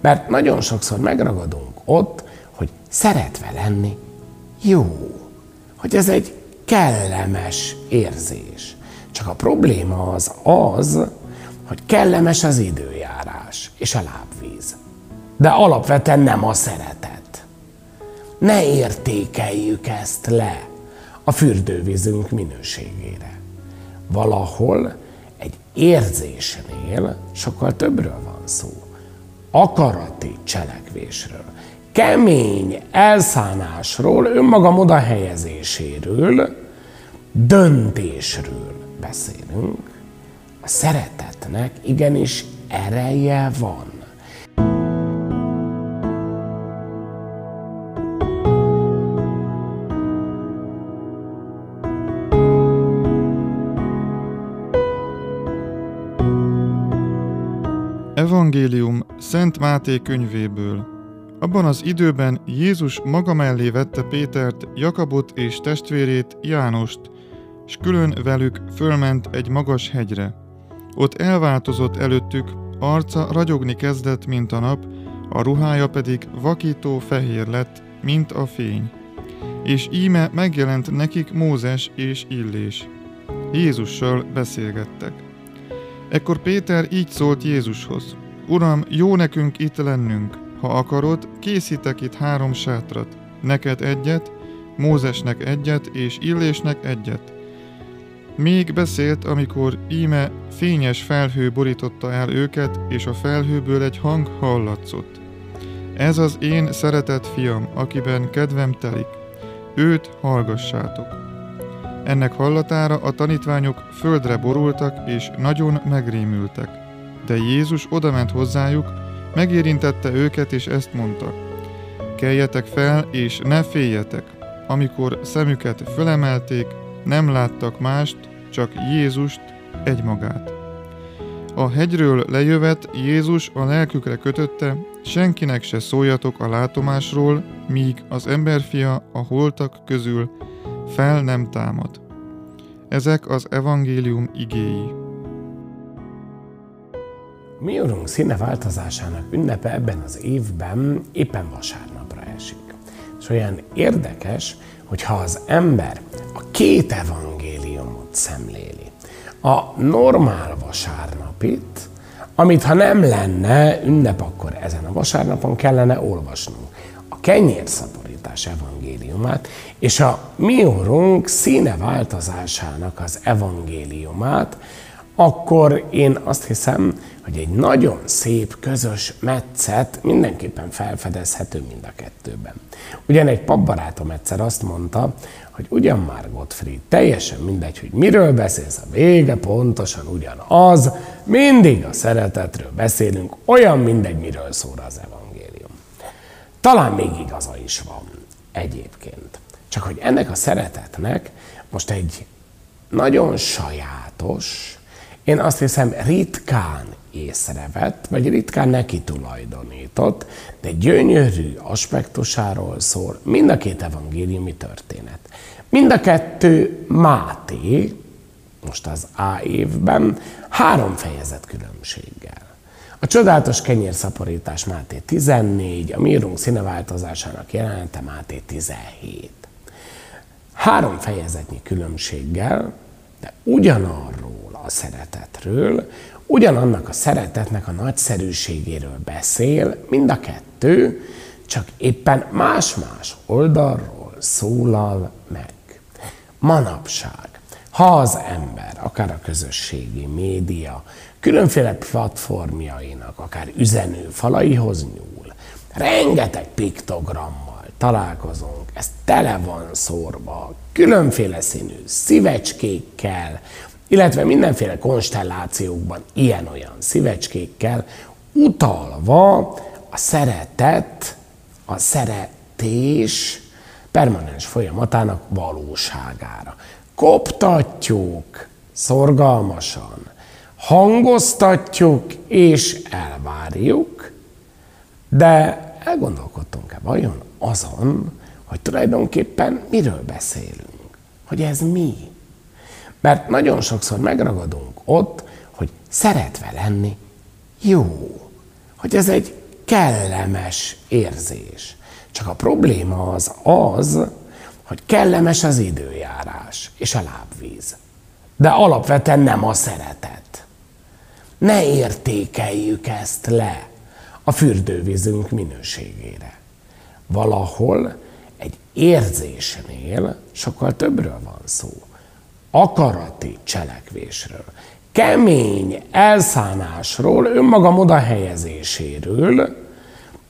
Mert nagyon sokszor megragadunk ott, hogy szeretve lenni jó, hogy ez egy kellemes érzés. Csak a probléma az az, hogy kellemes az időjárás és a lábvíz. De alapvetően nem a szeretet. Ne értékeljük ezt le a fürdővízünk minőségére. Valahol egy érzésnél sokkal többről van szó. Akarati cselekvésről, kemény elszánásról, önmagam oda helyezéséről, döntésről beszélünk. A szeretetnek igenis ereje van. Szent Máté könyvéből. Abban az időben Jézus maga mellé vette Pétert, Jakabot és testvérét, Jánost, s külön velük fölment egy magas hegyre. Ott elváltozott előttük, arca ragyogni kezdett, mint a nap, a ruhája pedig vakító fehér lett, mint a fény. És íme megjelent nekik Mózes és Illés. Jézussal beszélgettek. Ekkor Péter így szólt Jézushoz. Uram, jó nekünk itt lennünk. Ha akarod, készítek itt három sátrat. Neked egyet, Mózesnek egyet és Illésnek egyet. Még beszélt, amikor íme fényes felhő borította el őket, és a felhőből egy hang hallatszott. Ez az én szeretett fiam, akiben kedvem telik. Őt hallgassátok. Ennek hallatára a tanítványok földre borultak, és nagyon megrémültek. De Jézus odament hozzájuk, megérintette őket, és ezt mondta. Keljetek fel, és ne féljetek. Amikor szemüket fölemelték, nem láttak mást, csak Jézust egymagát. A hegyről lejövet Jézus a lelkükre kötötte, senkinek se szóljatok a látomásról, míg az emberfia a holtak közül fel nem támad. Ezek az evangélium igéi. Mi Urunk színe változásának ünnepe ebben az évben éppen vasárnapra esik. És olyan érdekes, hogyha az ember a két evangéliumot szemléli. A normál vasárnapit, amit ha nem lenne ünnep, akkor ezen a vasárnapon kellene olvasnunk. A kenyérszaporítás evangéliumát és a mi úrunk színe változásának az evangéliumát, akkor én azt hiszem, hogy egy nagyon szép, közös metszet mindenképpen felfedezhető mind a kettőben. Ugyan egy papbarátom egyszer azt mondta, hogy ugyan már Gottfried, teljesen mindegy, hogy miről beszélsz, a vége pontosan ugyanaz, mindig a szeretetről beszélünk, olyan mindegy, miről szól az evangélium. Talán még igaza is van egyébként. Csak hogy ennek a szeretetnek most egy nagyon sajátos, én azt hiszem ritkán észrevett, vagy ritkán neki tulajdonított, de gyönyörű aspektusáról szól mind a két evangéliumi történet. Mind a kettő Máté, most az A évben, három fejezet különbséggel. A csodálatos kenyérszaporítás Máté 14, a mírunk színeváltozásának jelenete Máté 17. Három fejezetnyi különbséggel, de ugyanarról a szeretetről, ugyanannak a szeretetnek a nagyszerűségéről beszél, mind a kettő, csak éppen más-más oldalról szólal meg. Manapság, ha az ember, akár a közösségi média, különféle platformjainak, akár üzenő falaihoz nyúl, rengeteg piktogrammal találkozunk, ez tele van szórva, különféle színű szívecskékkel, illetve mindenféle konstellációkban ilyen-olyan szívecskékkel, utalva a szeretet, a szeretés permanens folyamatának valóságára. Koptatjuk szorgalmasan, hangoztatjuk és elvárjuk, de elgondolkodtunk-e vajon azon, hogy tulajdonképpen miről beszélünk? Hogy ez mi? Mert nagyon sokszor megragadunk ott, hogy szeretve lenni jó. Hogy ez egy kellemes érzés. Csak a probléma az az, hogy kellemes az időjárás és a lábvíz. De alapvetően nem a szeretet. Ne értékeljük ezt le a fürdővízünk minőségére. Valahol egy érzésnél sokkal többről van szó. Akarati cselekvésről, kemény elszánásról, önmagam oda helyezéséről,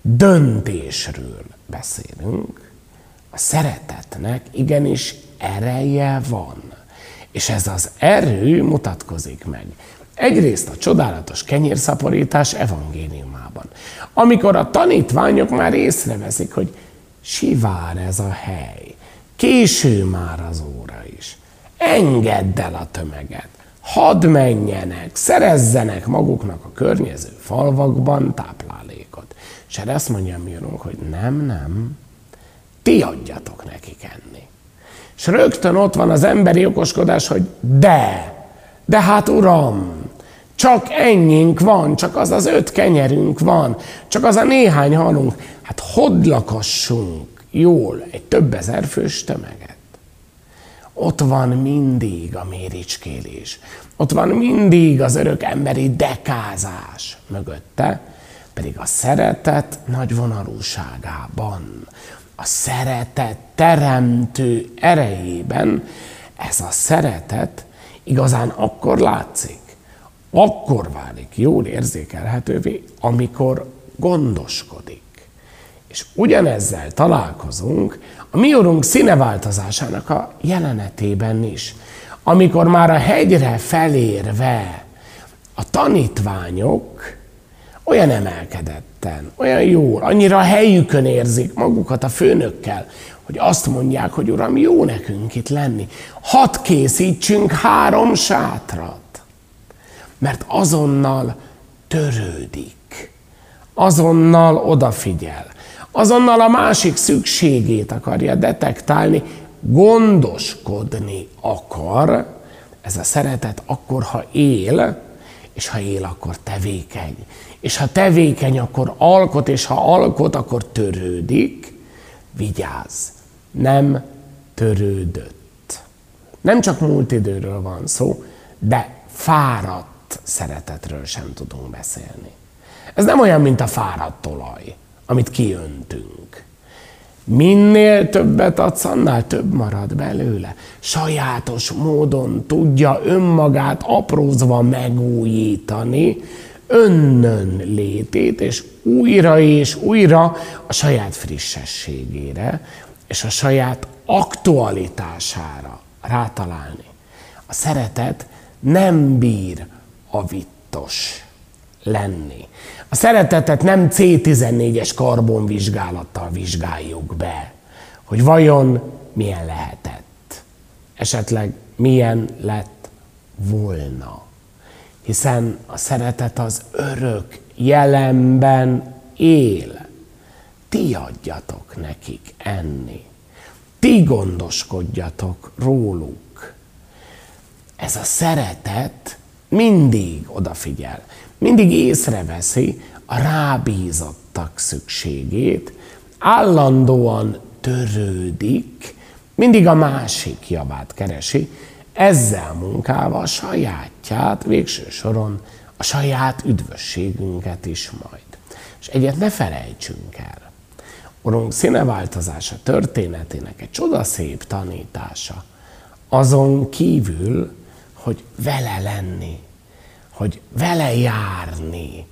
döntésről beszélünk. A szeretetnek igenis ereje van. És ez az erő mutatkozik meg. Egyrészt a csodálatos kenyérszaporítás evangéliumában. Amikor a tanítványok már észreveszik, hogy sivár ez a hely, késő már az óra is, engedd el a tömeget, hadd menjenek, szerezzenek maguknak a környező falvakban táplálékot. És erre azt mondja mi hogy nem, nem, ti adjatok nekik enni. És rögtön ott van az emberi okoskodás, hogy de, de hát uram, csak ennyink van, csak az az öt kenyerünk van, csak az a néhány halunk. Hát hogy lakassunk jól egy több ezer fős tömeget? Ott van mindig a méricskélés. Ott van mindig az örök emberi dekázás mögötte, pedig a szeretet nagy vonalúságában, a szeretet teremtő erejében ez a szeretet igazán akkor látszik, akkor válik jól érzékelhetővé, amikor gondoskodik. És ugyanezzel találkozunk a mi urunk színeváltozásának a jelenetében is. Amikor már a hegyre felérve a tanítványok olyan emelkedetten, olyan jól, annyira helyükön érzik magukat a főnökkel, hogy azt mondják, hogy Uram, jó nekünk itt lenni. Hadd készítsünk három sátrat mert azonnal törődik, azonnal odafigyel, azonnal a másik szükségét akarja detektálni, gondoskodni akar, ez a szeretet akkor, ha él, és ha él, akkor tevékeny. És ha tevékeny, akkor alkot, és ha alkot, akkor törődik. Vigyázz, nem törődött. Nem csak múlt időről van szó, de fáradt szeretetről sem tudunk beszélni. Ez nem olyan, mint a fáradt olaj, amit kiöntünk. Minél többet adsz, annál több marad belőle. Sajátos módon tudja önmagát aprózva megújítani, önnön létét, és újra és újra a saját frissességére, és a saját aktualitására rátalálni. A szeretet nem bír avittos lenni. A szeretetet nem C14-es karbonvizsgálattal vizsgáljuk be, hogy vajon milyen lehetett, esetleg milyen lett volna. Hiszen a szeretet az örök jelenben él. Ti adjatok nekik enni. Ti gondoskodjatok róluk. Ez a szeretet mindig odafigyel, mindig észreveszi a rábízottak szükségét, állandóan törődik, mindig a másik javát keresi, ezzel munkával a sajátját, végső soron a saját üdvösségünket is majd. És egyet ne felejtsünk el. Urunk színeváltozása történetének egy csodaszép tanítása. Azon kívül, hogy vele lenni, hogy vele járni.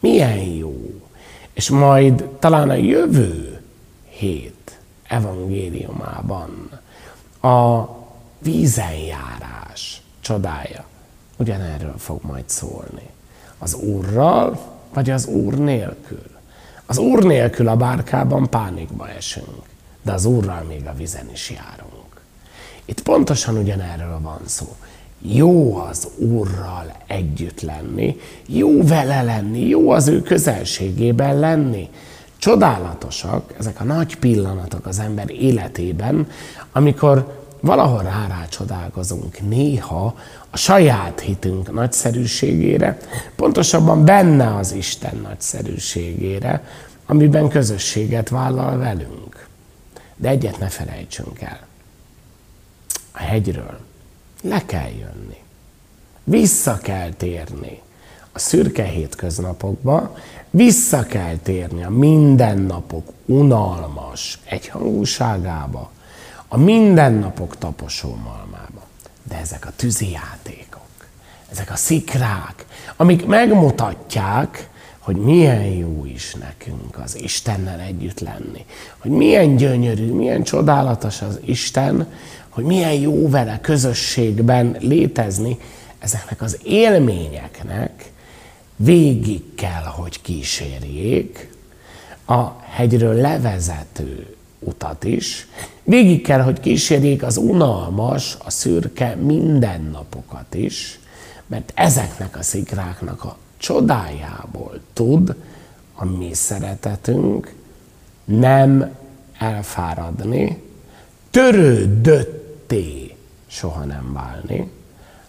Milyen jó. És majd talán a jövő hét evangéliumában a vízenjárás csodája ugyanerről fog majd szólni. Az Úrral, vagy az Úr nélkül. Az Úr nélkül a bárkában pánikba esünk, de az Úrral még a vizen is járunk. Itt pontosan ugyanerről van szó jó az Úrral együtt lenni, jó vele lenni, jó az ő közelségében lenni. Csodálatosak ezek a nagy pillanatok az ember életében, amikor valahol rá csodálkozunk néha a saját hitünk nagyszerűségére, pontosabban benne az Isten nagyszerűségére, amiben közösséget vállal velünk. De egyet ne felejtsünk el. A hegyről le kell jönni. Vissza kell térni a szürke hétköznapokba, vissza kell térni a mindennapok unalmas egyhangúságába, a mindennapok taposómalmába. De ezek a tűzijátékok, ezek a szikrák, amik megmutatják, hogy milyen jó is nekünk az Istennel együtt lenni. Hogy milyen gyönyörű, milyen csodálatos az Isten, hogy milyen jó vele közösségben létezni, ezeknek az élményeknek végig kell, hogy kísérjék a hegyről levezető utat is, végig kell, hogy kísérjék az unalmas, a szürke mindennapokat is, mert ezeknek a szikráknak a csodájából tud a mi szeretetünk nem elfáradni, törődötté soha nem válni,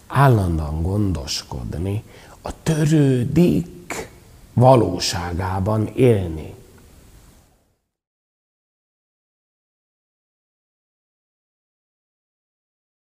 állandóan gondoskodni, a törődik valóságában élni.